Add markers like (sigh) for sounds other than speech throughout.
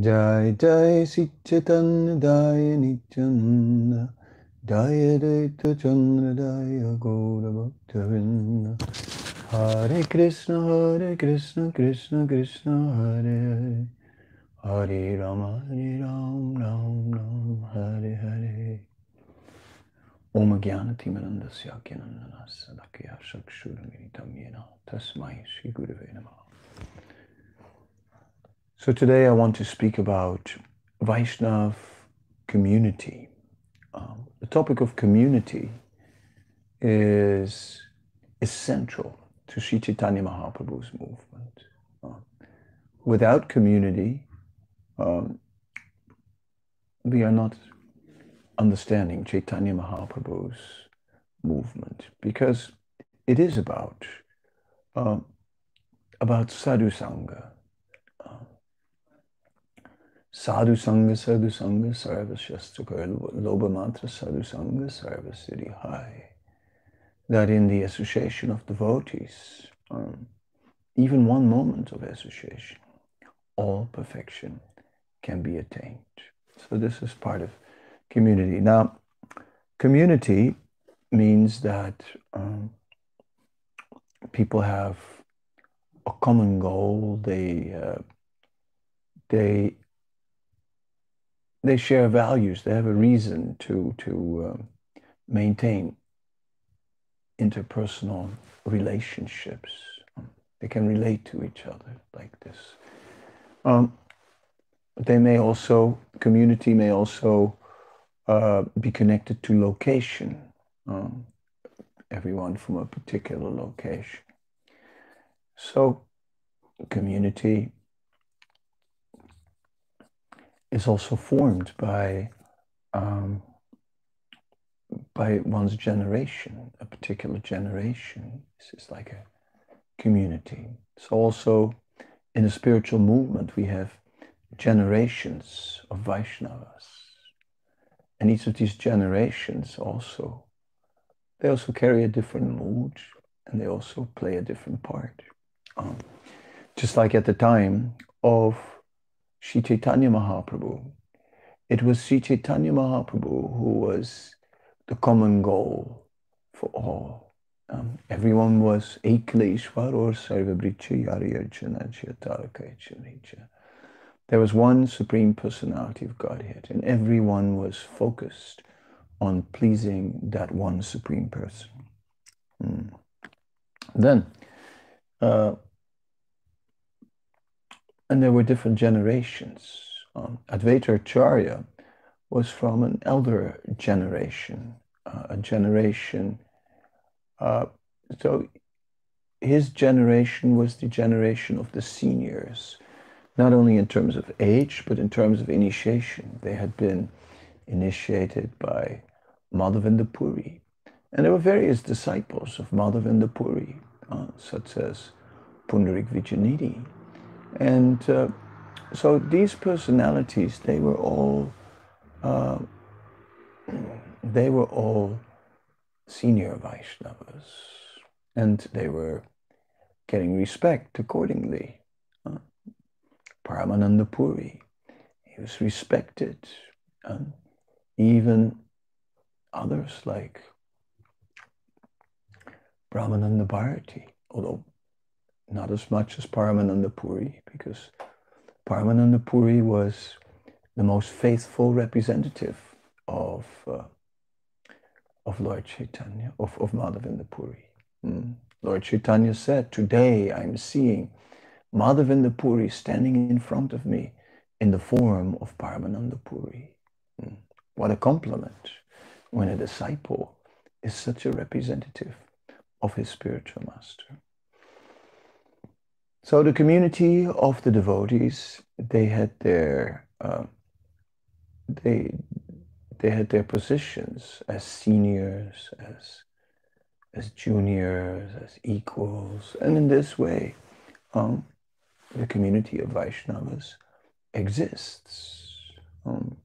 Jai Jai Sichatan Daya Nityananda Daya Daita Chandra Daya Gaura Bhaktavinda Hare Krishna Hare Krishna Krishna Krishna Hare Hare. Hare Rama Hare Ram Ram Ram Hare Hare. Om Jnana Timarandasya Kyanandana Sadakya Shakshuramitam Yena Tasmai Shri Gurave Namaha so today I want to speak about Vaishnav community. Um, the topic of community is essential to Sri Chaitanya Mahaprabhu's movement. Uh, without community, um, we are not understanding Chaitanya Mahaprabhu's movement because it is about uh, about sadhu sangha, Sadhu Sangha, Sadhu Sangha, Sarva Shastakar, Lava Matra, Sadhu Sangha, Sarva Siddhi High. That in the association of devotees, um, even one moment of association, all perfection can be attained. So this is part of community. Now, community means that um, people have a common goal. They uh, they they share values. They have a reason to to um, maintain interpersonal relationships. They can relate to each other like this. Um, they may also community may also uh, be connected to location. Um, everyone from a particular location. So community is also formed by um, by one's generation, a particular generation. This is like a community. So also in a spiritual movement, we have generations of Vaishnavas. And each of these generations also, they also carry a different mood and they also play a different part. Um, just like at the time of Sri Chaitanya Mahaprabhu. It was Sri Chaitanya Mahaprabhu who was the common goal for all. Um, everyone was Ekleshwar or Sarvabricha Yariyarjana Chataraka There was one Supreme Personality of Godhead, and everyone was focused on pleasing that one Supreme Person. Mm. Then, uh, and there were different generations. Um, Advaita Acharya was from an elder generation, uh, a generation. Uh, so his generation was the generation of the seniors, not only in terms of age, but in terms of initiation. They had been initiated by Madhavendra Puri. And there were various disciples of Madhavendra Puri, uh, such as Pundarik Vidyanidhi, and uh, so these personalities, they were all, uh, they were all senior Vaishnavas, and they were getting respect accordingly. Uh, Paramananda Puri, he was respected, and even others like Brahmananda Bharati, although not as much as Paramananda Puri, because Paramananda Puri was the most faithful representative of uh, of Lord Chaitanya, of, of Madhavendra Puri. Mm. Lord Chaitanya said, Today I'm seeing Madhavendra Puri standing in front of me in the form of Paramananda Puri. Mm. What a compliment when a disciple is such a representative of his spiritual master. So the community of the devotees, they had their uh, they they had their positions as seniors, as as juniors, as equals, and in this way, um, the community of Vaishnavas exists. Um,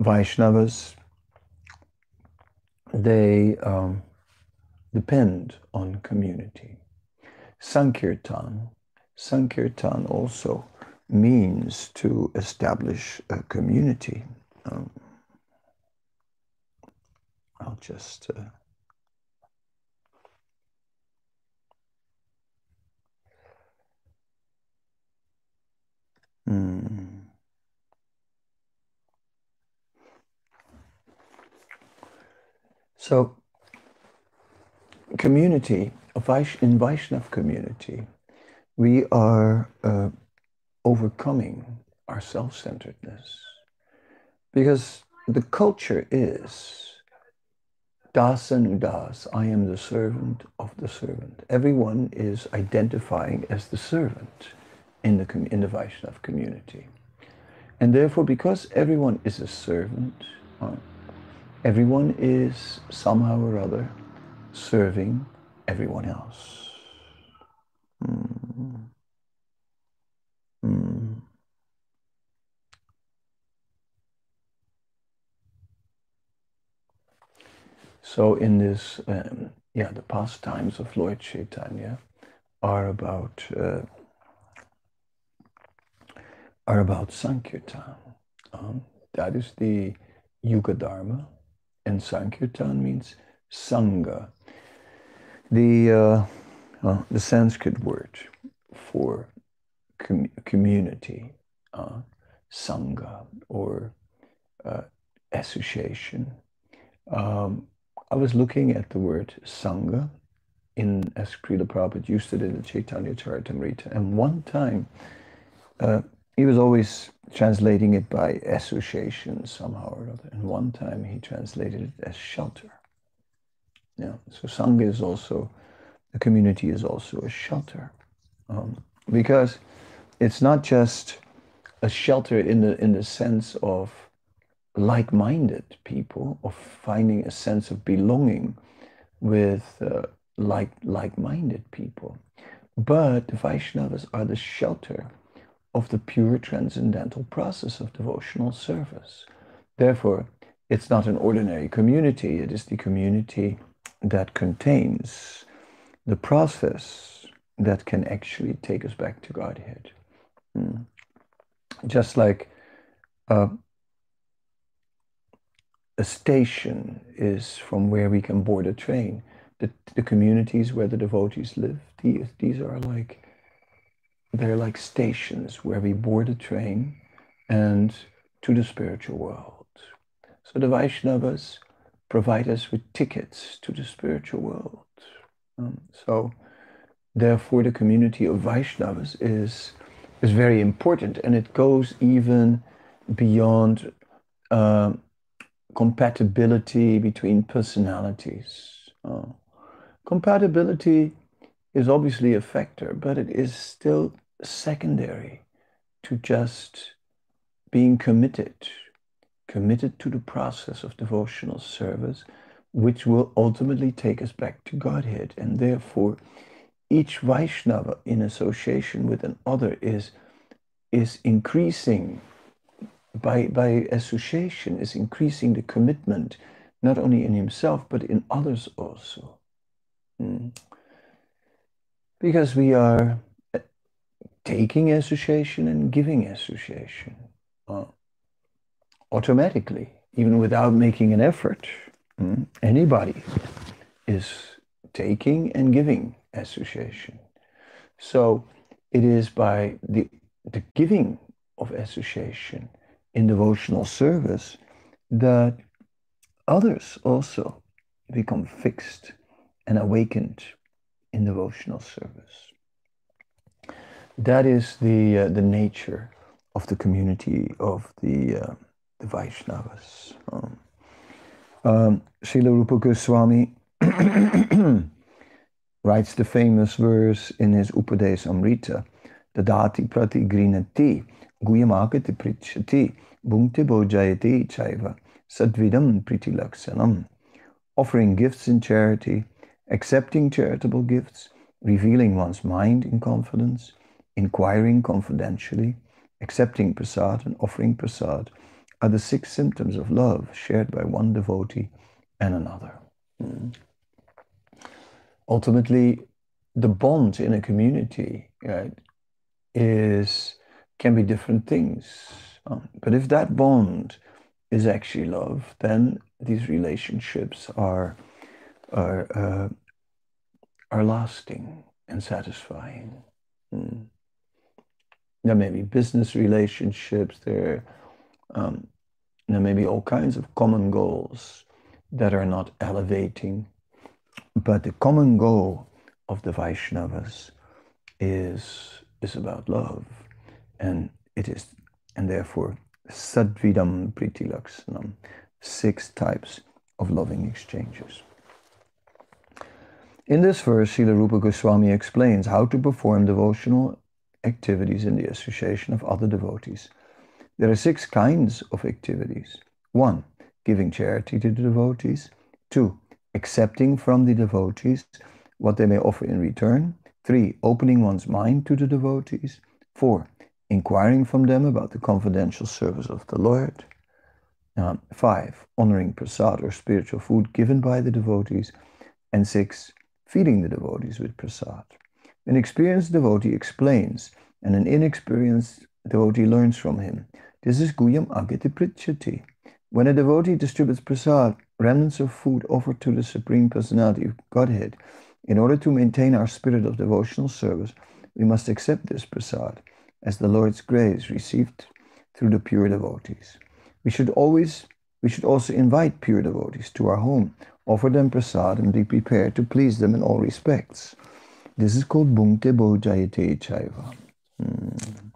Vaishnavas, they um, depend on community. Sankirtan. Sankirtan also means to establish a community. Um, I'll just. Uh, hmm. So, community, in Vaishnav community, we are uh, overcoming our self centeredness. Because the culture is Das and Das, I am the servant of the servant. Everyone is identifying as the servant in the, in the Vaishnav community. And therefore, because everyone is a servant, uh, everyone is somehow or other serving everyone else. Mm. Mm. So in this, um, yeah, the pastimes of Lord Chaitanya are about uh, are about Sankirtan. Um, that is the Yuga Dharma, and Sankirtan means Sangha. The uh, uh, the Sanskrit word for com- community, uh, sangha, or uh, association. Um, I was looking at the word sangha in as Srila Prabhupada used it in the Chaitanya Charitamrita, and one time uh, he was always translating it by association somehow or other, and one time he translated it as shelter. Yeah, so sangha is also the community is also a shelter. Um, because it's not just a shelter in the in the sense of like-minded people of finding a sense of belonging with uh, like like-minded people. But the vaishnavas are the shelter of the pure transcendental process of devotional service. Therefore it's not an ordinary community it is the community that contains the process that can actually take us back to godhead Mm. Just like uh, a station is from where we can board a train. The, the communities where the devotees live, these, these are like, they're like stations where we board a train and to the spiritual world. So the Vaishnavas provide us with tickets to the spiritual world. Um, so therefore the community of Vaishnavas is is very important, and it goes even beyond uh, compatibility between personalities. Uh, compatibility is obviously a factor, but it is still secondary to just being committed, committed to the process of devotional service, which will ultimately take us back to Godhead. And therefore, each Vaishnava in association with another is, is increasing by, by association, is increasing the commitment not only in himself but in others also. Mm. Because we are taking association and giving association uh, automatically, even without making an effort. Mm. Anybody is taking and giving association. So it is by the, the giving of association in devotional service that others also become fixed and awakened in devotional service. That is the, uh, the nature of the community of the, uh, the Vaishnavas. Um, um, Srila Rupa Goswami (coughs) writes the famous verse in his Upadesh Amrita, Dadati prati grinati, guyamagati prichati, bhungte bojayati chaiva, sadvidam Priti laksanam. Offering gifts in charity, accepting charitable gifts, revealing one's mind in confidence, inquiring confidentially, accepting prasad and offering prasad are the six symptoms of love shared by one devotee and another. Mm ultimately the bond in a community right, is can be different things. Um, but if that bond is actually love, then these relationships are are uh, are lasting and satisfying. Mm. There may be business relationships. There, um, there may be all kinds of common goals that are not elevating, but the common goal of the Vaishnavas is is about love, and it is, and therefore sadvidam pritilakshanam, six types of loving exchanges. In this verse, Srila Rupa Goswami explains how to perform devotional activities in the association of other devotees. There are six kinds of activities. One, giving charity to the devotees. Two, accepting from the devotees what they may offer in return. Three, opening one's mind to the devotees. Four, inquiring from them about the confidential service of the Lord. Uh, five, honoring prasad or spiritual food given by the devotees. And six, feeding the devotees with prasad. An experienced devotee explains, and an inexperienced devotee learns from him. This is Guyam Agati Prichati. When a devotee distributes prasad, remnants of food offered to the Supreme Personality of Godhead, in order to maintain our spirit of devotional service, we must accept this prasad as the Lord's grace received through the pure devotees. We should always we should also invite pure devotees to our home, offer them prasad, and be prepared to please them in all respects. This is called Bhungte Bhojayate Chaiva. Hmm.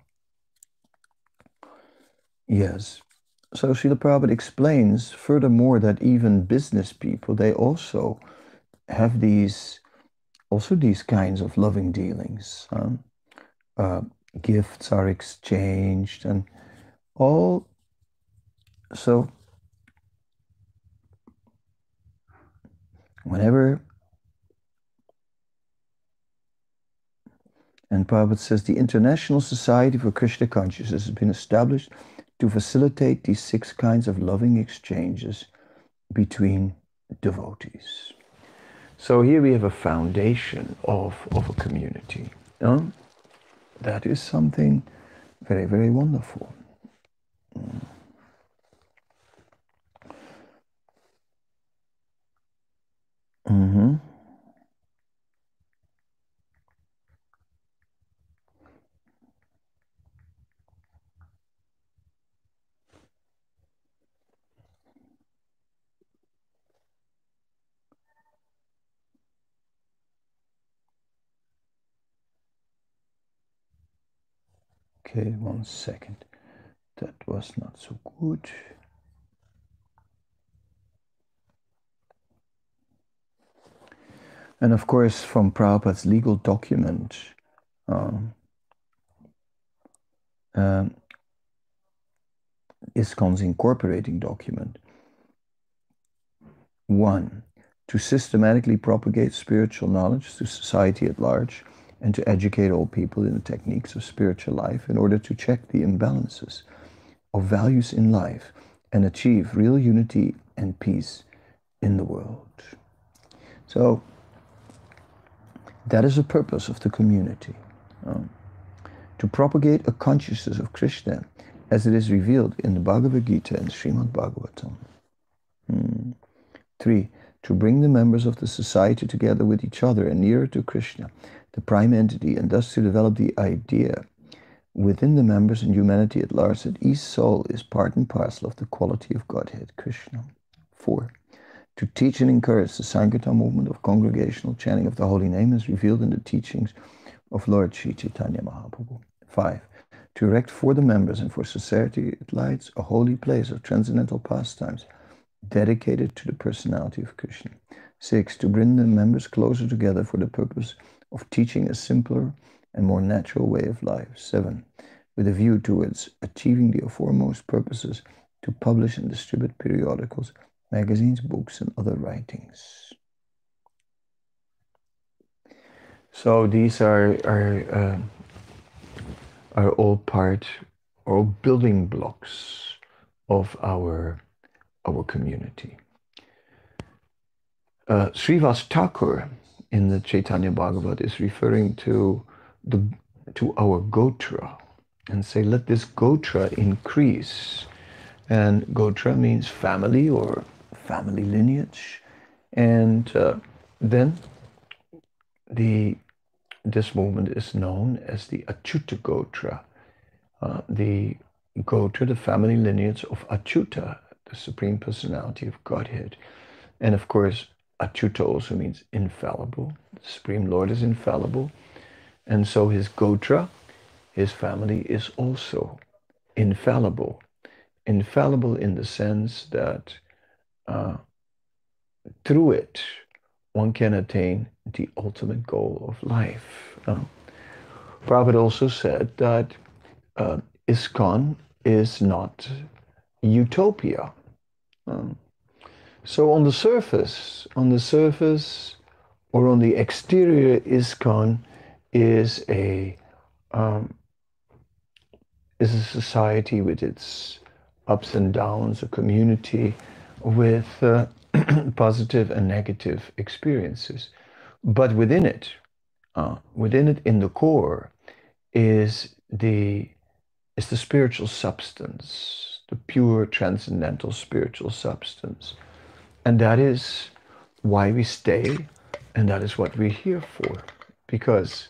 Yes. So Srila Prabhupada explains furthermore that even business people, they also have these, also these kinds of loving dealings. Huh? Uh, gifts are exchanged and all. So whenever and Prabhupada says the International Society for Krishna Consciousness has been established to facilitate these six kinds of loving exchanges between devotees. So here we have a foundation of, of a community. Um, that is something very, very wonderful. Mm-hmm. Okay, one second. That was not so good. And of course, from Prabhupada's legal document, um, um, ISKCON's incorporating document. One, to systematically propagate spiritual knowledge to society at large and to educate all people in the techniques of spiritual life in order to check the imbalances of values in life and achieve real unity and peace in the world. So, that is the purpose of the community um, to propagate a consciousness of Krishna as it is revealed in the Bhagavad Gita and Srimad Bhagavatam. Hmm. Three, to bring the members of the society together with each other and nearer to Krishna the prime entity, and thus to develop the idea within the members and humanity at large that each soul is part and parcel of the quality of Godhead, Krishna. 4. To teach and encourage the Sankirtan movement of congregational chanting of the holy name as revealed in the teachings of Lord Sri Chaitanya Mahaprabhu. 5. To erect for the members and for society at large a holy place of transcendental pastimes dedicated to the personality of Krishna. 6. To bring the members closer together for the purpose of teaching a simpler and more natural way of life. Seven, with a view towards achieving the foremost purposes to publish and distribute periodicals, magazines, books, and other writings. So these are are uh, are all part or building blocks of our our community. Uh, Srivas Thakur in the Chaitanya Bhagavat is referring to the to our gotra, and say, let this Gotra increase. And Gotra means family or family lineage. And uh, then the this movement is known as the Achyuta Gotra, uh, the Gotra, the family lineage of Achyuta, the Supreme Personality of Godhead. And of course, Achyuta also means infallible. The Supreme Lord is infallible. And so his Gotra, his family, is also infallible. Infallible in the sense that uh, through it, one can attain the ultimate goal of life. Uh, Prabhupada also said that uh, ISKCON is not utopia. Um, so on the surface, on the surface, or on the exterior, ISKCON is a um, is a society with its ups and downs, a community with uh, (clears throat) positive and negative experiences. But within it, uh, within it, in the core, is the is the spiritual substance, the pure transcendental spiritual substance, and that is why we stay, and that is what we're here for. Because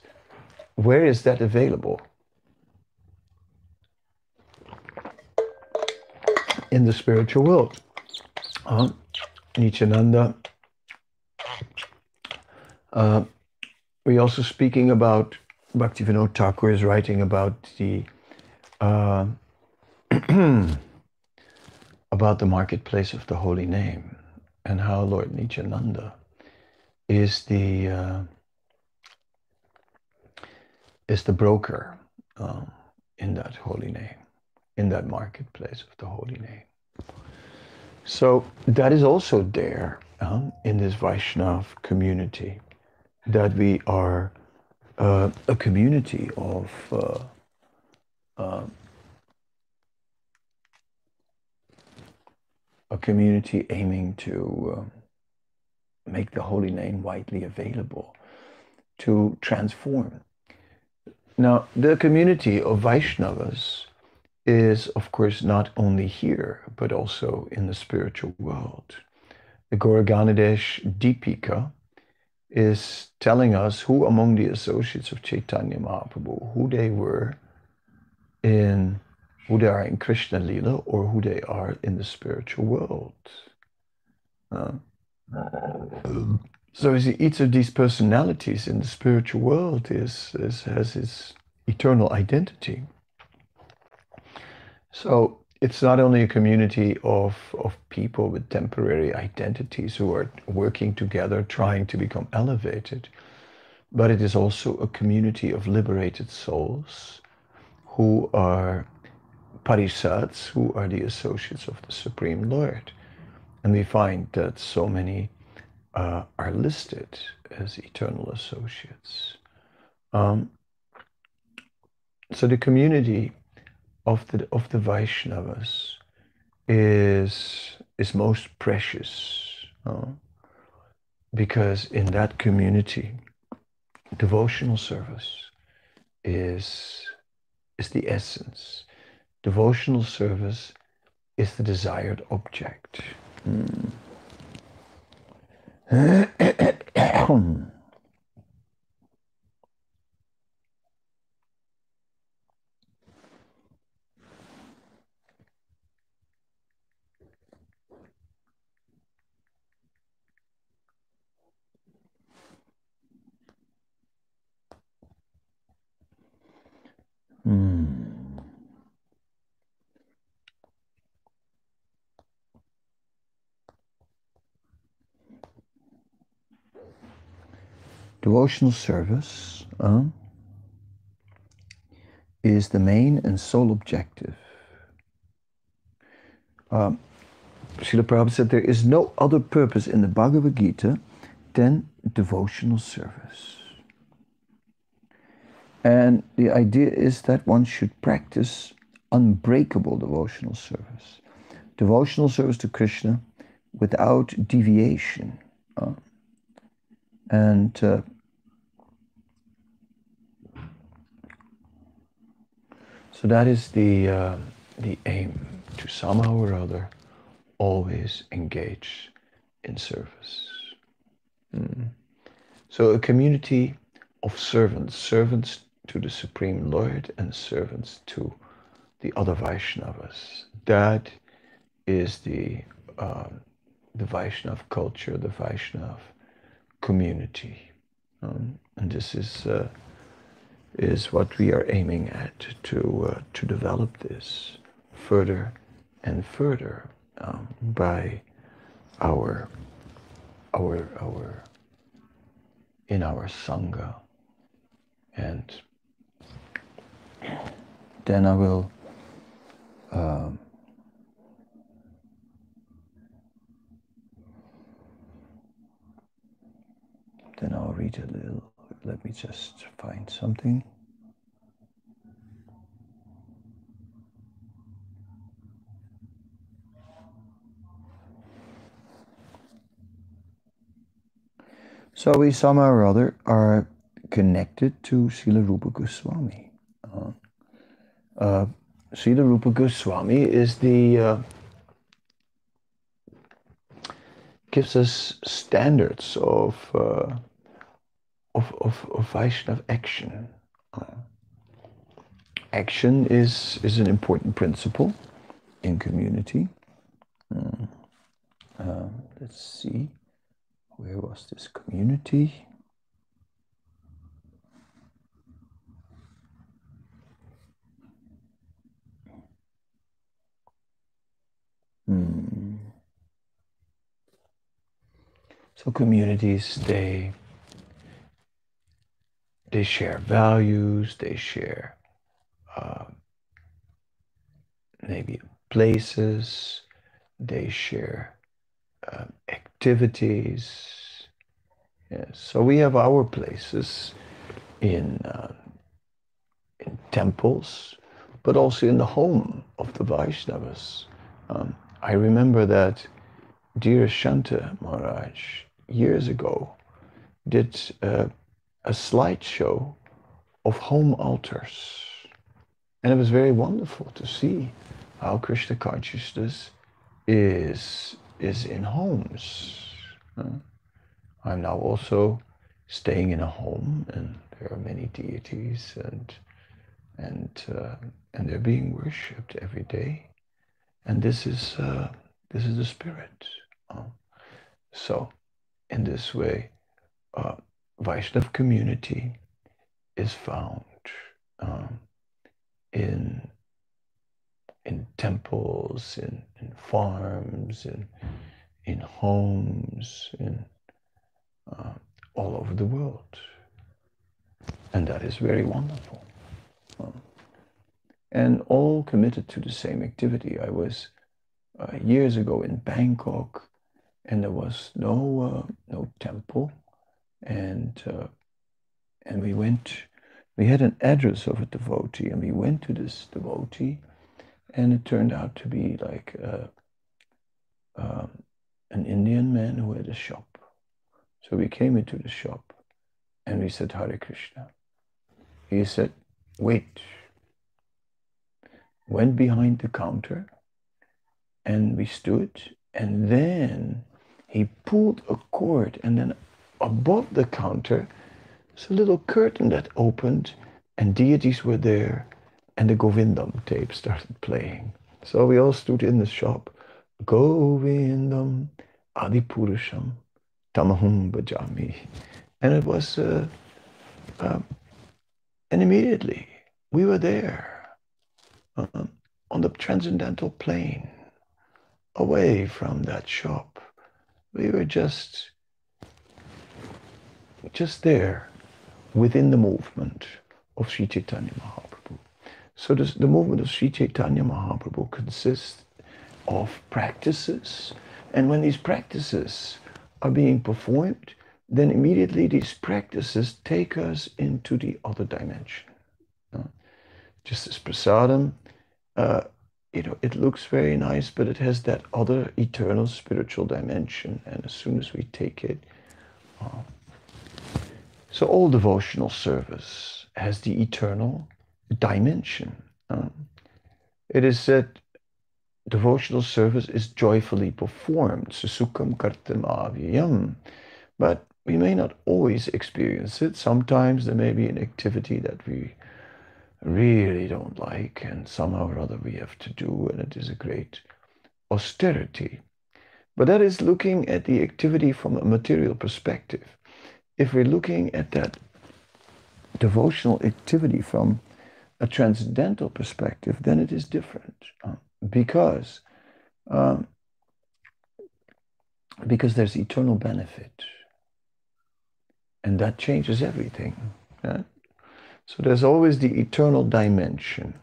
where is that available? In the spiritual world. Uh, Nityananda. Uh, we're also speaking about Bhaktivinoda Thakur is writing about the uh, (clears throat) about the marketplace of the holy name and how Lord Nityananda is the uh, is the broker um, in that holy name, in that marketplace of the holy name. So that is also there um, in this Vaishnav community, that we are uh, a community of uh, uh, a community aiming to um, make the holy name widely available, to transform. Now, the community of Vaishnavas is, of course, not only here, but also in the spiritual world. The Gaura Ganoddesha Dipika is telling us who among the associates of Chaitanya Mahaprabhu, who they were in, who they are in Krishna Lila or who they are in the spiritual world. Uh, so each of these personalities in the spiritual world is, is has its eternal identity. So it's not only a community of, of people with temporary identities who are working together trying to become elevated, but it is also a community of liberated souls who are parisats, who are the associates of the Supreme Lord. And we find that so many uh, are listed as eternal associates. Um, so the community of the of the Vaishnavas is is most precious uh, because in that community devotional service is is the essence devotional service is the desired object (coughs) (coughs) mm. Devotional service uh, is the main and sole objective. Um, Srila Prabhupada said there is no other purpose in the Bhagavad Gita than devotional service. And the idea is that one should practice unbreakable devotional service. Devotional service to Krishna without deviation. Uh, and uh, So that is the, uh, the aim to somehow or other always engage in service. Mm. So a community of servants, servants to the Supreme Lord and servants to the other Vaishnavas. That is the um, the Vaishnav culture, the Vaishnav community, um, and this is uh, is what we are aiming at to uh, to develop this further and further um, by our our our in our sangha and then I will um, then I'll read a little. Let me just find something. So we somehow or other are connected to Srila Rupa Goswami. Uh, uh, Srila Rupa Goswami is the uh, gives us standards of uh, of, of, of Vaishnav action. Action is is an important principle in community. Uh, uh, let's see, where was this community? Hmm. So communities, they they share values, they share uh, maybe places, they share uh, activities. So we have our places in uh, in temples, but also in the home of the Vaishnavas. Um, I remember that dear Shanta Maharaj years ago did uh, a slideshow of home altars. And it was very wonderful to see how Krishna consciousness is, is in homes. I'm now also staying in a home, and there are many deities, and and uh, and they're being worshipped every day and this is uh, this is the spirit. Uh, so, in this way, uh, Vaishnav community is found um, in in temples, in, in farms, in in homes, in uh, all over the world, and that is very wonderful. Uh, and all committed to the same activity. I was uh, years ago in Bangkok, and there was no uh, no temple, and uh, and we went. We had an address of a devotee, and we went to this devotee, and it turned out to be like uh, um, an Indian man who had a shop. So we came into the shop, and we said Hare Krishna. He said, "Wait." went behind the counter and we stood and then he pulled a cord and then above the counter there's a little curtain that opened and deities were there and the govindam tape started playing. So we all stood in the shop. Govindam adipurusham tamahum bhajami. And it was uh, uh, and immediately we were there uh, on the transcendental plane, away from that shop. We were just, just there within the movement of Sri Chaitanya Mahaprabhu. So this, the movement of Sri Chaitanya Mahaprabhu consists of practices, and when these practices are being performed, then immediately these practices take us into the other dimension. Just as prasadam uh, you know, it looks very nice, but it has that other eternal spiritual dimension. And as soon as we take it, uh, so all devotional service has the eternal dimension. Um, it is said devotional service is joyfully performed, susukham kartum. But we may not always experience it. Sometimes there may be an activity that we really don't like, and somehow or other we have to do, and it is a great austerity. But that is looking at the activity from a material perspective. If we're looking at that devotional activity from a transcendental perspective, then it is different uh, because um, because there's eternal benefit, and that changes everything. Right? So there's always the eternal dimension.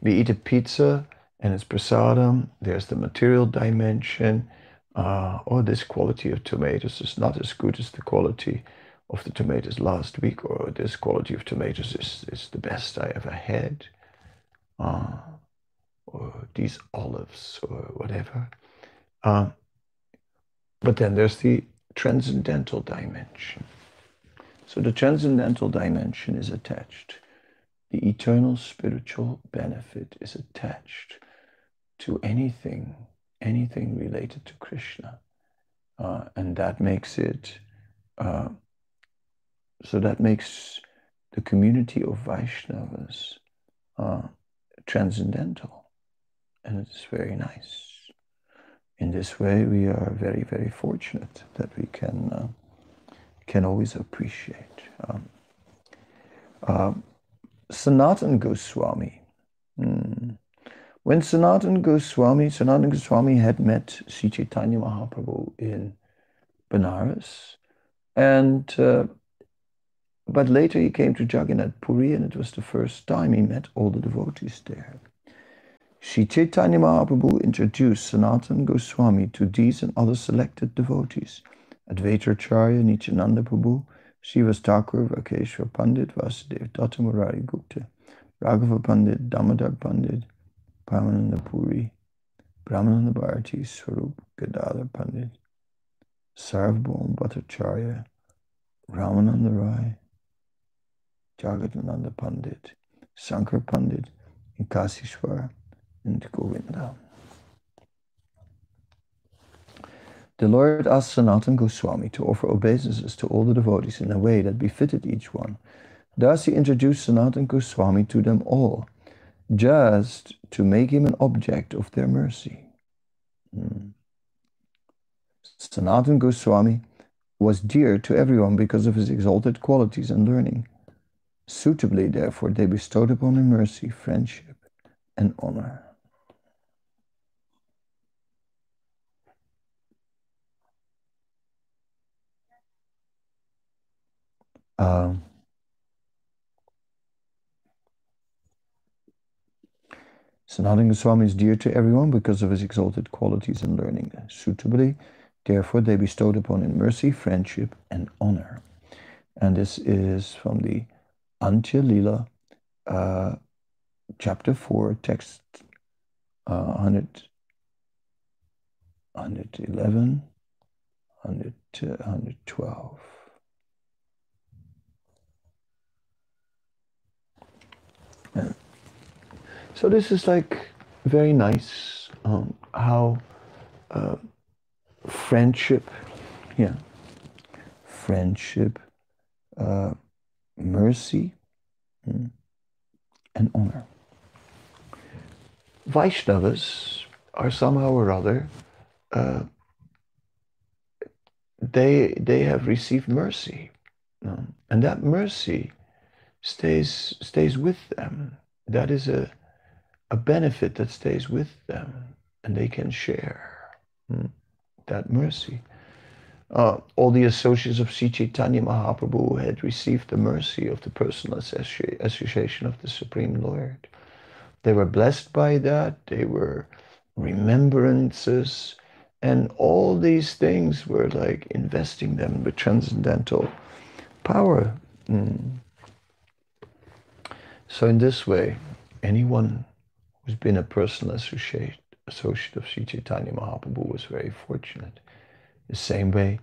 We eat a pizza and it's prasadam. There's the material dimension. Uh, oh, this quality of tomatoes is not as good as the quality of the tomatoes last week, or this quality of tomatoes is, is the best I ever had, uh, or these olives, or whatever. Uh, but then there's the transcendental dimension. So the transcendental dimension is attached. The eternal spiritual benefit is attached to anything, anything related to Krishna. Uh, and that makes it, uh, so that makes the community of Vaishnavas uh, transcendental. And it's very nice. In this way, we are very, very fortunate that we can uh, can always appreciate. Um, uh, Sanatan Goswami. Mm. When Sanatan Goswami, Sanatan Goswami had met Sri Chaitanya Mahaprabhu in Benares, and uh, but later he came to Jagannath Puri, and it was the first time he met all the devotees there. Sri Chaitanya Mahaprabhu introduced Sanatan Goswami to these and other selected devotees Advaitacharya, Nityananda Prabhu, Srivas Thakur, Vakreshwar Pandit, Vasudev Datta Murari Gupta, Raghava Pandit, Damodar Pandit, Paramananda Puri, Brahmananda Bharati, Swarup Gadadhar Pandit, Sarvabhaum Bhattacharya, Ramananda Rai, Jagadananda Pandit, Sankar Pandit, and Kasishwar, and Govinda. The Lord asked Sanatan Goswami to offer obeisances to all the devotees in a way that befitted each one. Thus he introduced Sanatan Goswami to them all, just to make him an object of their mercy. Hmm. Sanatan Goswami was dear to everyone because of his exalted qualities and learning. Suitably, therefore, they bestowed upon him mercy, friendship, and honor. Um, Sanatana is dear to everyone because of his exalted qualities and learning. Suitably, therefore, they bestowed upon him mercy, friendship, and honor. And this is from the Antya Lila, uh, chapter 4, text uh, 100, 111, 100, uh, 112. So this is like very nice um, how uh, friendship, yeah, friendship, uh, mercy, mm, and honor. Vaishnavas are somehow or other uh, they they have received mercy, and that mercy stays stays with them. That is a a benefit that stays with them, and they can share hmm, that mercy. Uh, all the associates of Sri Chaitanya Mahaprabhu had received the mercy of the personal association of the Supreme Lord. They were blessed by that. They were remembrances. And all these things were like investing them with transcendental power. Mm. So in this way, anyone who's been a personal associate, associate of Sri Chaitanya Mahaprabhu was very fortunate. The same way,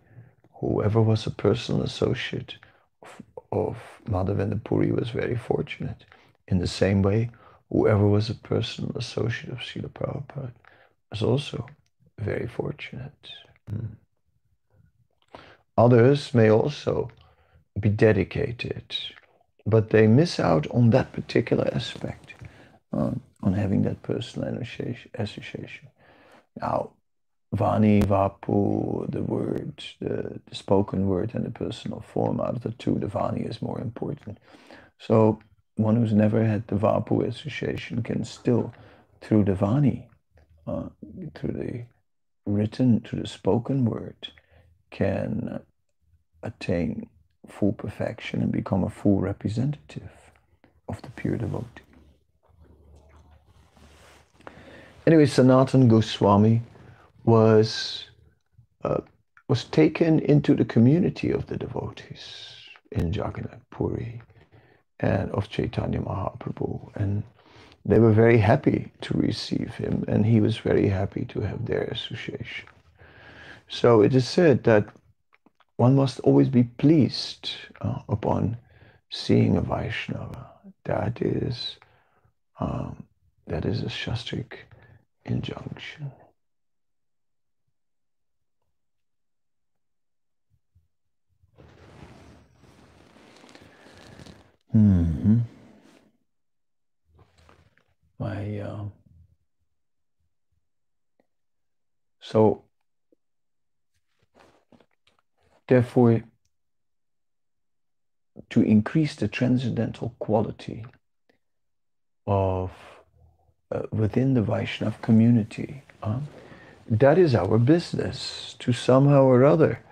whoever was a personal associate of, of Madhavendra Puri was very fortunate. In the same way, whoever was a personal associate of Srila Prabhupada was also very fortunate. Mm. Others may also be dedicated, but they miss out on that particular aspect, uh, on having that personal association. Now, Vani, Vapu, the word, the, the, spoken word, and the personal form, out of the two, the Vani is more important. So, one who's never had the Vapu association can still, through the Vani, uh, through the written, through the spoken word, can attain full perfection and become a full representative of the pure devotee. Anyway, Sanatan Goswami was uh, was taken into the community of the devotees in Jagannath Puri and of Chaitanya Mahaprabhu, and they were very happy to receive him, and he was very happy to have their association. So it is said that one must always be pleased uh, upon seeing a Vaishnava. That is, um, that is a Shastric injunction. Hmm. My uh, so therefore to increase the transcendental quality of uh, within the Vaishnav community. Uh, that is our business to somehow or other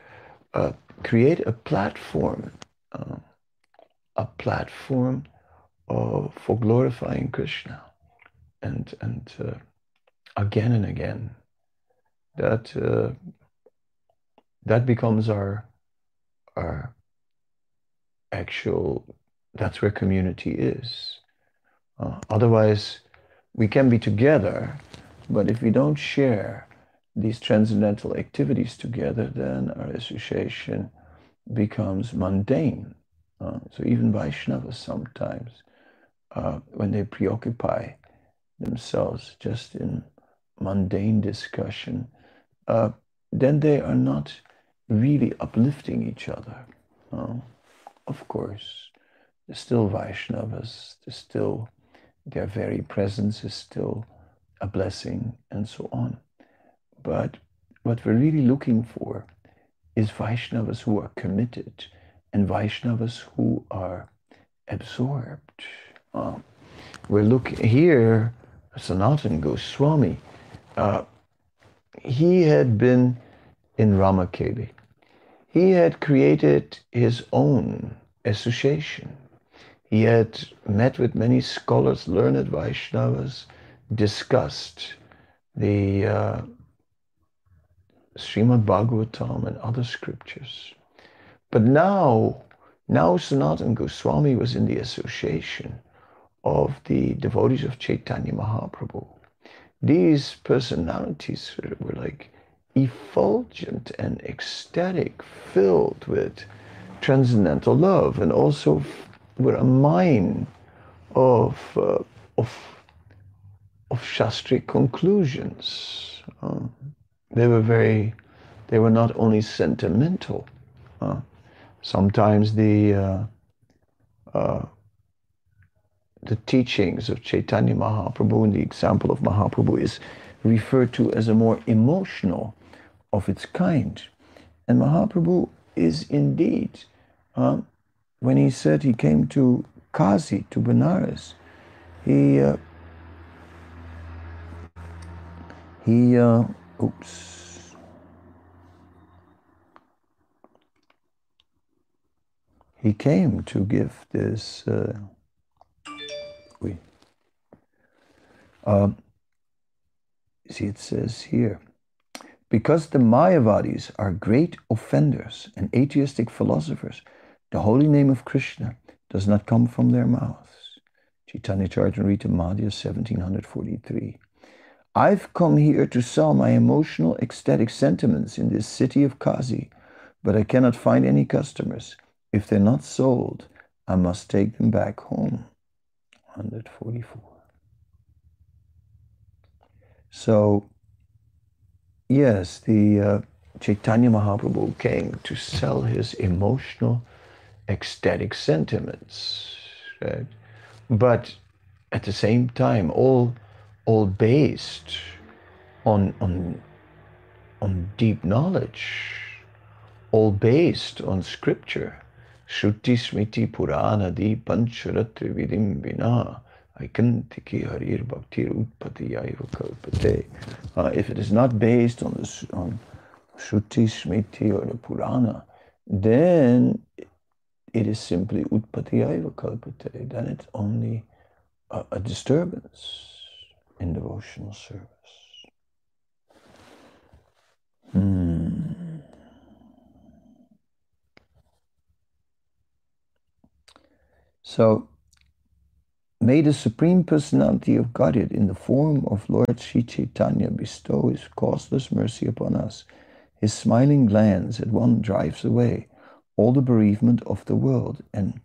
uh, create a platform uh, a platform uh, for glorifying Krishna, and and uh, again and again, that uh, that becomes our our actual. That's where community is. Uh, otherwise, we can be together, but if we don't share these transcendental activities together, then our association becomes mundane uh, so even Vaishnavas sometimes, uh, when they preoccupy themselves just in mundane discussion, uh, then they are not really uplifting each other. Uh, of course, there's still Vaishnavas, there's still their very presence is still a blessing and so on. But what we're really looking for is Vaishnavas who are committed and Vaishnavas who are absorbed. Uh, we're looking here, Sanatan Goswami, uh, he had been in Ramakeli. He had created his own association. He had met with many scholars, learned Vaishnavas, discussed the uh, Srimad Bhagavatam and other scriptures. But now, now Sanatan Goswami was in the association of the devotees of Chaitanya Mahaprabhu. These personalities were like effulgent and ecstatic, filled with transcendental love, and also were a mine of uh, of of shastric conclusions. Uh, they were very, they were not only sentimental. Uh, Sometimes the uh, uh, the teachings of Chaitanya Mahaprabhu and the example of Mahaprabhu is referred to as a more emotional of its kind. And Mahaprabhu is indeed, uh, when he said he came to Kashi, to Benares, he, uh, he, uh, oops, he came to give this. Uh, uh, see, it says here, because the Mayavadis are great offenders and atheistic philosophers, the holy name of Krishna does not come from their mouths. Chaitanya Charitamrita Madhya 1743. I've come here to sell my emotional, ecstatic sentiments in this city of Kashi, but I cannot find any customers. If they're not sold, I must take them back home. 144. So, yes, the uh, Chaitanya Mahaprabhu came to sell his emotional, ecstatic sentiments, right? But at the same time, all, all based on, on, on deep knowledge, all based on scripture. Smriti Purana Di Pancharatri Vidim Vina Aikantiki Harir Bhaktir Utpati Yaiva Kalpate. Uh, if it is not based on, this, on Shruti, Smriti, or the Purana, then it is simply Utpati Yaiva Kalpate. Then it's only a, a disturbance in devotional service. Hmm. So, may the Supreme Personality of Godhead in the form of Lord Sri Chaitanya bestow his causeless mercy upon us. His smiling glance at one drives away all the bereavement of the world, and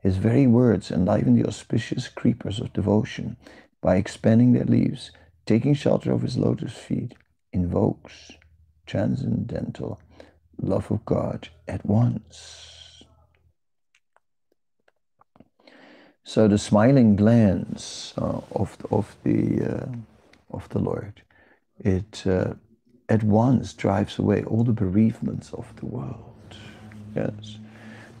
his very words enliven the auspicious creepers of devotion by expanding their leaves, taking shelter of his lotus feet, invokes transcendental love of God at once. So the smiling glance uh, of of the uh, of the Lord, it uh, at once drives away all the bereavements of the world. Yes,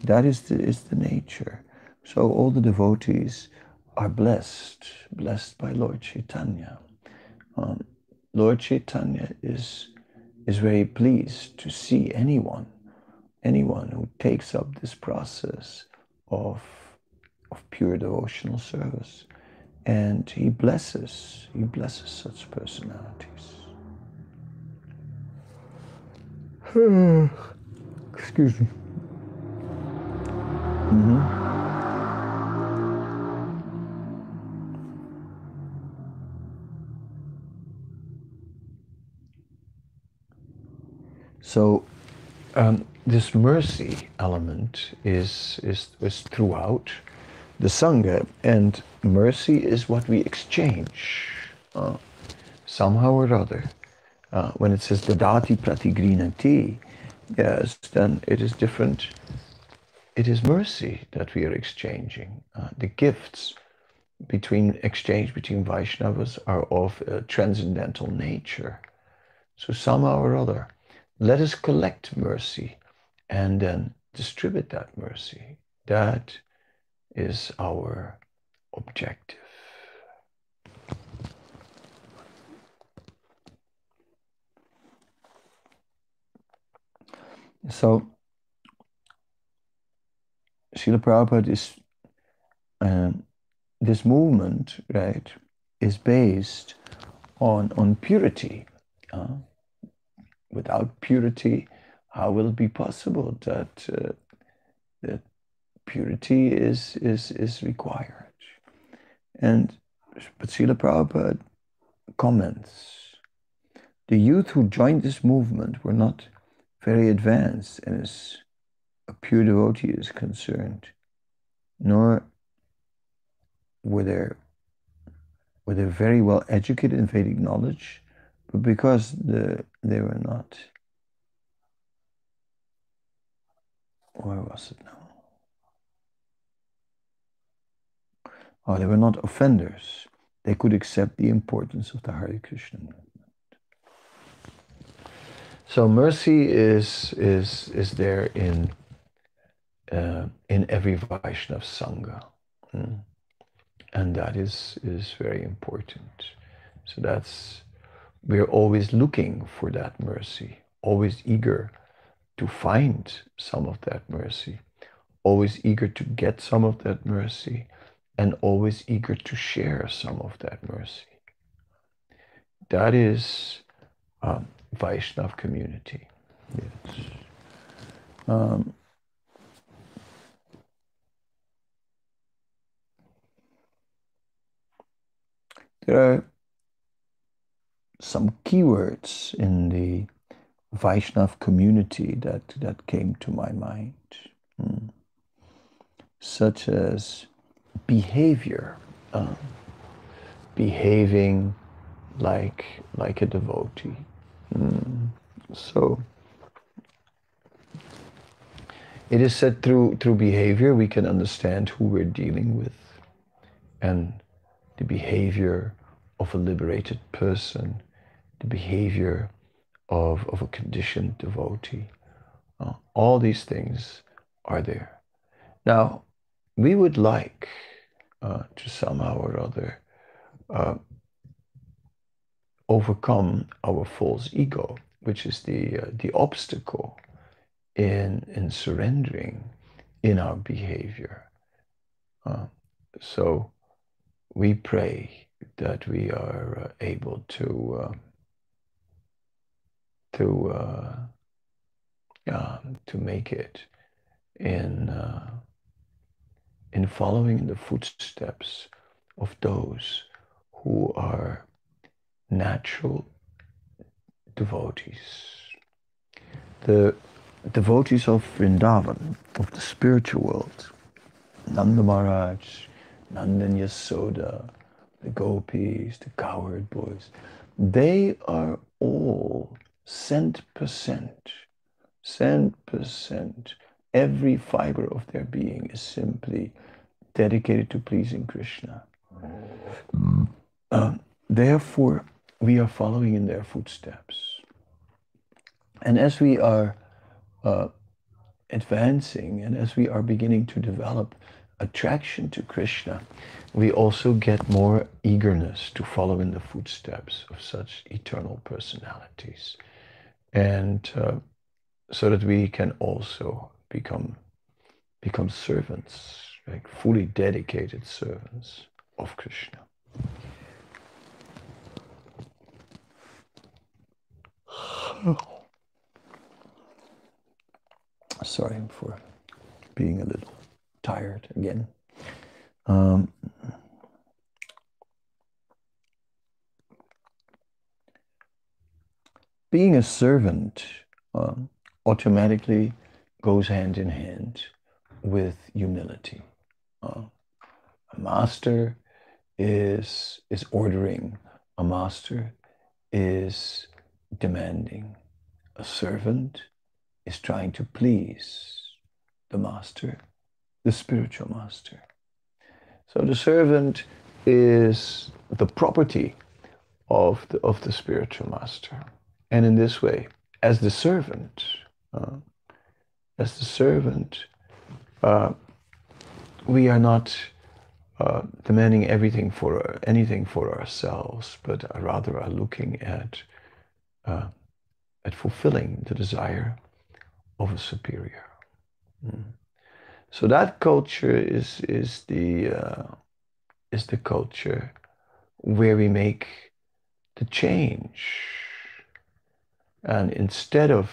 that is the is the nature. So all the devotees are blessed, blessed by Lord Chaitanya. Um, Lord Chaitanya is is very pleased to see anyone, anyone who takes up this process of of pure devotional service. And he blesses, he blesses such personalities. (sighs) Excuse me. Mm-hmm. So um, this mercy element is, is, is throughout the Sangha, and mercy is what we exchange uh, somehow or other. Uh, when it says dadati pratigrinati, yes, then it is different. It is mercy that we are exchanging. Uh, the gifts between exchange between Vaishnavas are of a transcendental nature. So somehow or other, let us collect mercy and then distribute that mercy. That is our objective. So, Srila Prabhupada is, um, this movement, right, is based on, on purity. Uh, without purity, how will it be possible that, uh, that purity is, is, is required. And but Prabhupada comments, the youth who joined this movement were not very advanced as a pure devotee is concerned, nor were they, were they very well educated in Vedic knowledge, but because the, they were not, where was it now? Oh, they were not offenders. They could accept the importance of the Hare Krishna movement. So mercy is is is there in uh, in every Vaishnav sangha, mm. and that is is very important. So that's we're always looking for that mercy, always eager to find some of that mercy, always eager to get some of that mercy, and always eager to share some of that mercy. That is um, Vaishnav community. Yes. Um, there are some keywords in the Vaishnav community that, that came to my mind, hmm. such as behavior, uh, behaving like like a devotee. Mm. So it is said through through behavior we can understand who we're dealing with and the behavior of a liberated person, the behavior of, of a conditioned devotee. Uh, all these things are there. Now, we would like uh, to somehow or other uh, overcome our false ego, which is the, uh, the obstacle in, in surrendering in our behavior. Uh, so we pray that we are uh, able to uh, to to make it in in following the footsteps of those who are natural devotees. The devotees of Vrindavan, of the spiritual world, Nanda Maharaj, Nanda and Yasoda, the gopis, the cowherd boys, they are all cent percent, cent percent, every fiber of their being is simply dedicated to pleasing Krishna. Uh, therefore, we are following in their footsteps. And as we are uh, advancing and as we are beginning to develop attraction to Krishna, we also get more eagerness to follow in the footsteps of such eternal personalities. And uh, so that we can also become, become servants, like fully dedicated servants of Krishna. (sighs) Sorry for being a little tired again. Um, being a servant um, automatically goes hand in hand with humility. Uh, a master is is ordering. A master is demanding. A servant is trying to please the master the spiritual master. So the servant is the property of the, of the spiritual master. And in this way, as the servant, uh, as the servant, uh, we are not uh, demanding everything for anything for ourselves, but rather are looking at uh, at fulfilling the desire of a superior. Mm. So that culture is is the uh, is the culture where we make the change, and instead of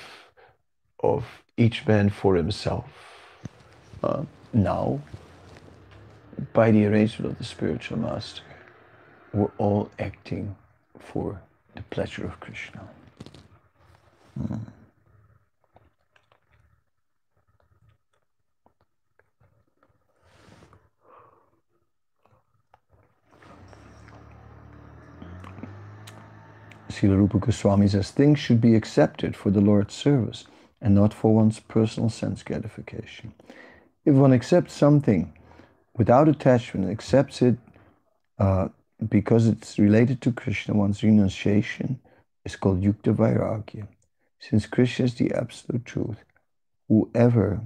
of each man for himself, uh, now by the arrangement of the spiritual master, we're all acting for the pleasure of Krishna. Mm. Srila Rupa Goswami says things should be accepted for the Lord's service and not for one's personal sense gratification. If one accepts something without attachment, accepts it uh, because it's related to Krishna, one's renunciation is called Yukta Vairagya. Since Krishna is the absolute truth, whoever,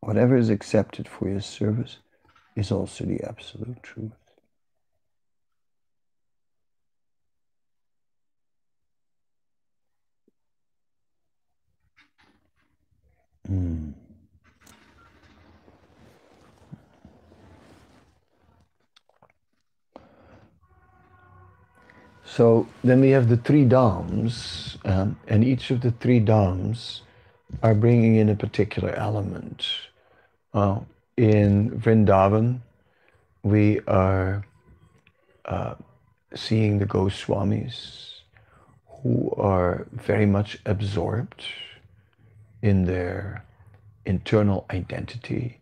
whatever is accepted for his service is also the absolute truth. So then we have the three dhams, um, and each of the three dhams are bringing in a particular element. Uh, in Vrindavan, we are uh, seeing the Goswamis who are very much absorbed in their internal identity,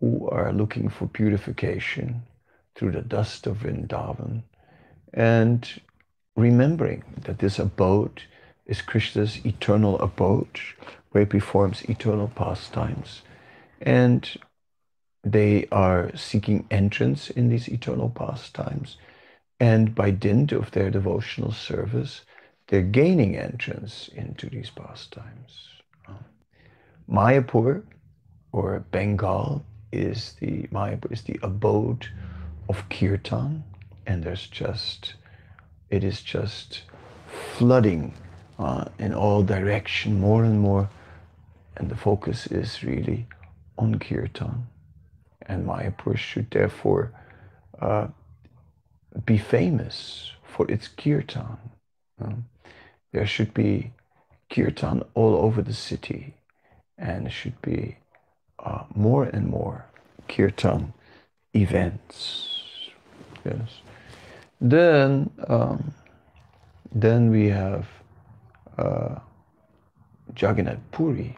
who are looking for purification through the dust of Vrindavan. And remembering that this abode is Krishna's eternal abode, where he performs eternal pastimes. And they are seeking entrance in these eternal pastimes. And by dint of their devotional service, they're gaining entrance into these pastimes. Mayapur or Bengal is the Mayapur is the abode of kirtan, and there's just it is just flooding uh, in all direction more and more, and the focus is really on kirtan, and Mayapur should therefore uh, be famous for its kirtan. there should be kirtan all over the city, and should be uh, more and more kirtan events. Yes. Then, um, then we have uh, Jagannath Puri,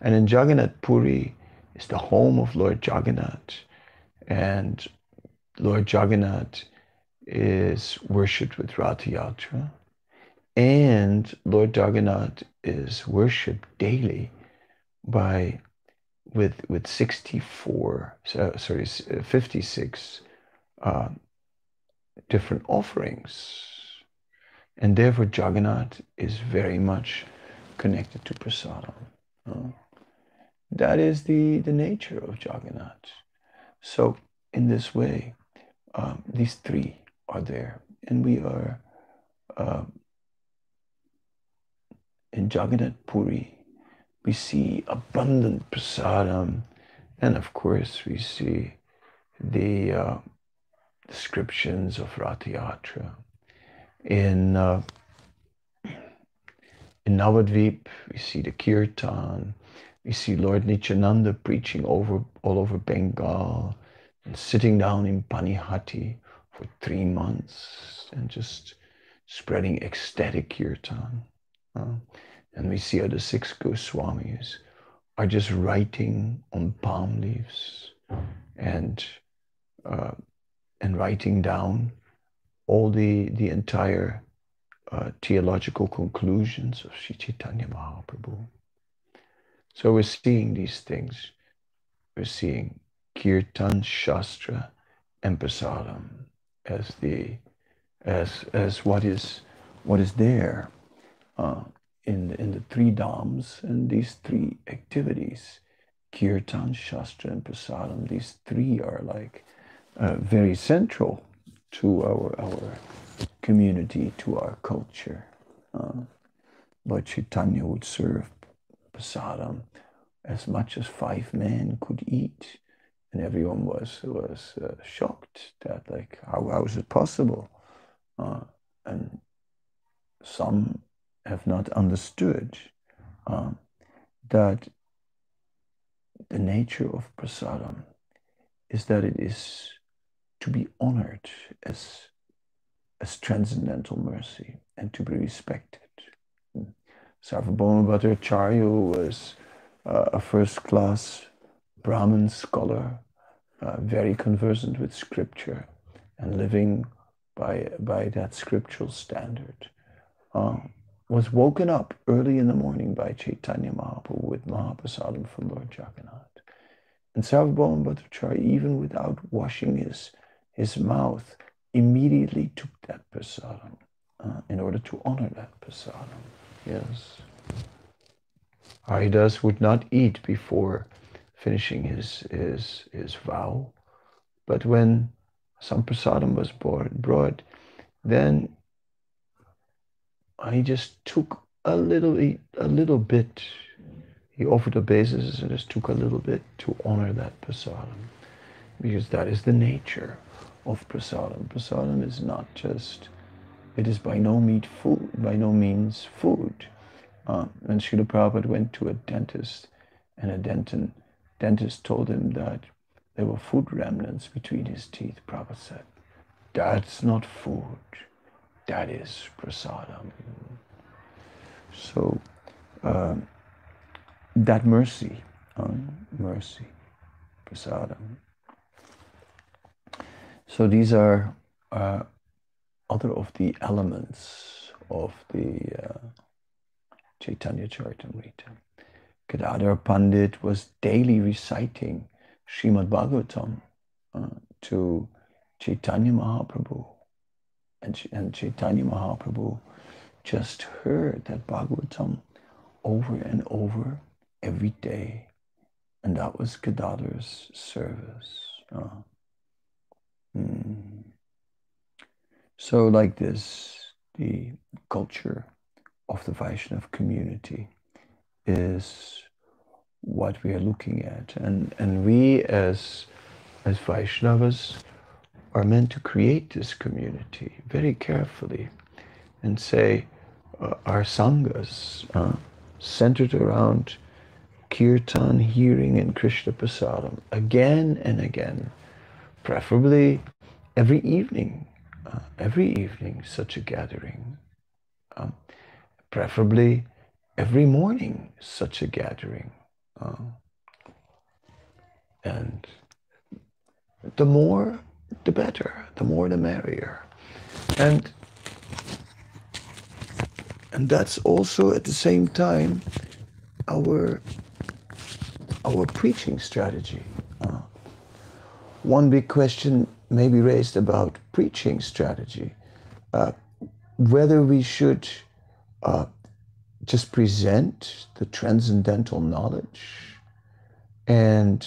and in Jagannath Puri is the home of Lord Jagannath, and Lord Jagannath is worshipped with Ratha Yatra, and Lord Jagannath is worshipped daily by with with 64 sorry 56 uh, different offerings. And therefore Jagannath is very much connected to prasadam uh, that is the the nature of Jagannath. So in this way um, these three are there. And we are uh, in Jagannath Puri we see abundant prasadam, and of course we see the uh, descriptions of Rathayatra. In, uh, in Navadvip, we see the kirtan, we see Lord Nityananda preaching over all over Bengal and sitting down in Panihati for three months and just spreading ecstatic kirtan. Uh, and we see how the six Goswamis are just writing on palm leaves and uh, and writing down all the the entire uh, theological conclusions of Sri Chaitanya Mahaprabhu. So we're seeing these things. We're seeing Kirtan, Shastra, and Prasadam as the as as what is what is there. Uh, in, in the three dhams and these three activities, kirtan, shastra, and prasadam, these three are like uh, very central to our, our community, to our culture. Uh, but Chaitanya would serve prasadam as much as five men could eat. And everyone was, was uh, shocked that, like, how, how is it possible? Uh, and some have not understood uh, that the nature of prasadam is that it is to be honored as, as transcendental mercy and to be respected. Sarvabhauma Bhattacharya was uh, a first class Brahmin scholar, uh, very conversant with scripture and living by, by that scriptural standard. Uh, was woken up early in the morning by Chaitanya Mahaprabhu with Mahaprasadam from Lord Jagannath. And Sarvabhauma Bhattacharya, even without washing his, his mouth, immediately took that prasadam uh, in order to honor that prasadam. Yes. Haridas would not eat before finishing his, his, his vow, but when some prasadam was brought, then he just took a little, a little bit. He offered obeisance and just took a little bit to honor that prasadam, because that is the nature of prasadam. Prasadam is not just, it is by no means food, by no means food. Uh, and Srila Prabhupada went to a dentist, and a dentin, dentist told him that there were food remnants between his teeth. Prabhupada said, that's not food that is prasadam. So um, that mercy, um, mercy, prasadam. So these are uh, other of the elements of the uh, Chaitanya Charitamrita. Gadadhar Pandit was daily reciting Srimad Bhagavatam uh, to Chaitanya Mahaprabhu. And, and Chaitanya Mahaprabhu just heard that Bhagavatam over and over every day. And that was Gadadhar's service. Uh, mm. So, like this, the culture of the Vaishnav community is what we are looking at. And, and we, as, as Vaishnavas, are meant to create this community very carefully and say uh, our sanghas uh, centered around kirtan, hearing, and Krishna prasadam again and again, preferably every evening, uh, every evening, such a gathering. Um, preferably every morning such a gathering. Uh, and the more, the better, the more, the merrier. And and that's also at the same time our our preaching strategy. Uh, one big question may be raised about preaching strategy, uh, whether we should uh, just present the transcendental knowledge and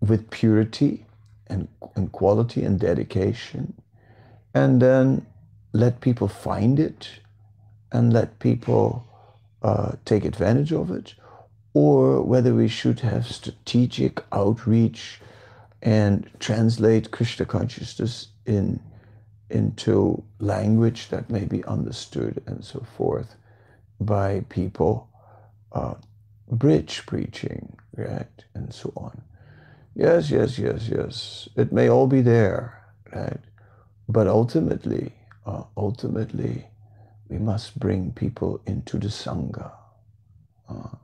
with purity and, and quality and dedication, and then let people find it and let people uh, take advantage of it, or whether we should have strategic outreach and translate Krishna consciousness in into language that may be understood and so forth by people, uh, bridge preaching, right, and so on. Yes, yes, yes, yes. It may all be there, right? But ultimately, uh, ultimately, we must bring people into the Sangha. Uh,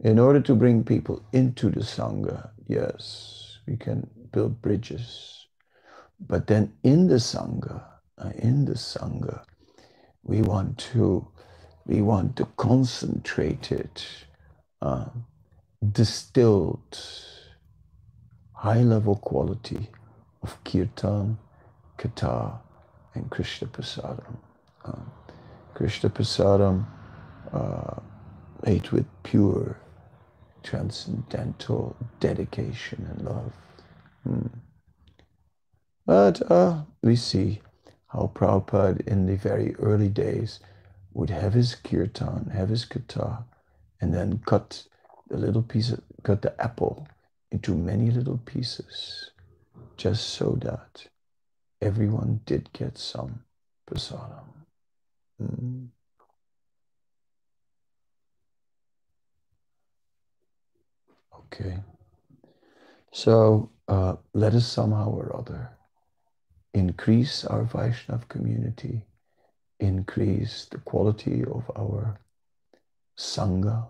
in order to bring people into the Sangha, yes, we can build bridges. But then in the Sangha, uh, in the Sangha, we want to we want to concentrate it, uh, distilled, high level quality of kirtan, katha, and Krishna prasadam. Uh, Krishna prasadam uh, made with pure, transcendental dedication and love. Hmm. But uh, we see how Prabhupada in the very early days would have his kirtan, have his katha, and then cut the little piece, of, cut the apple into many little pieces, just so that everyone did get some prasadam. Mm. Okay. So uh, let us somehow or other increase our Vaishnav community increase the quality of our sangha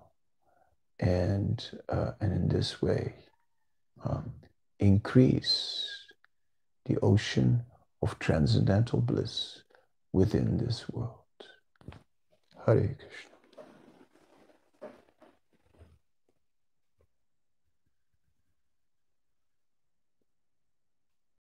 and uh, and in this way um, increase the ocean of transcendental bliss within this world. Hare Krishna.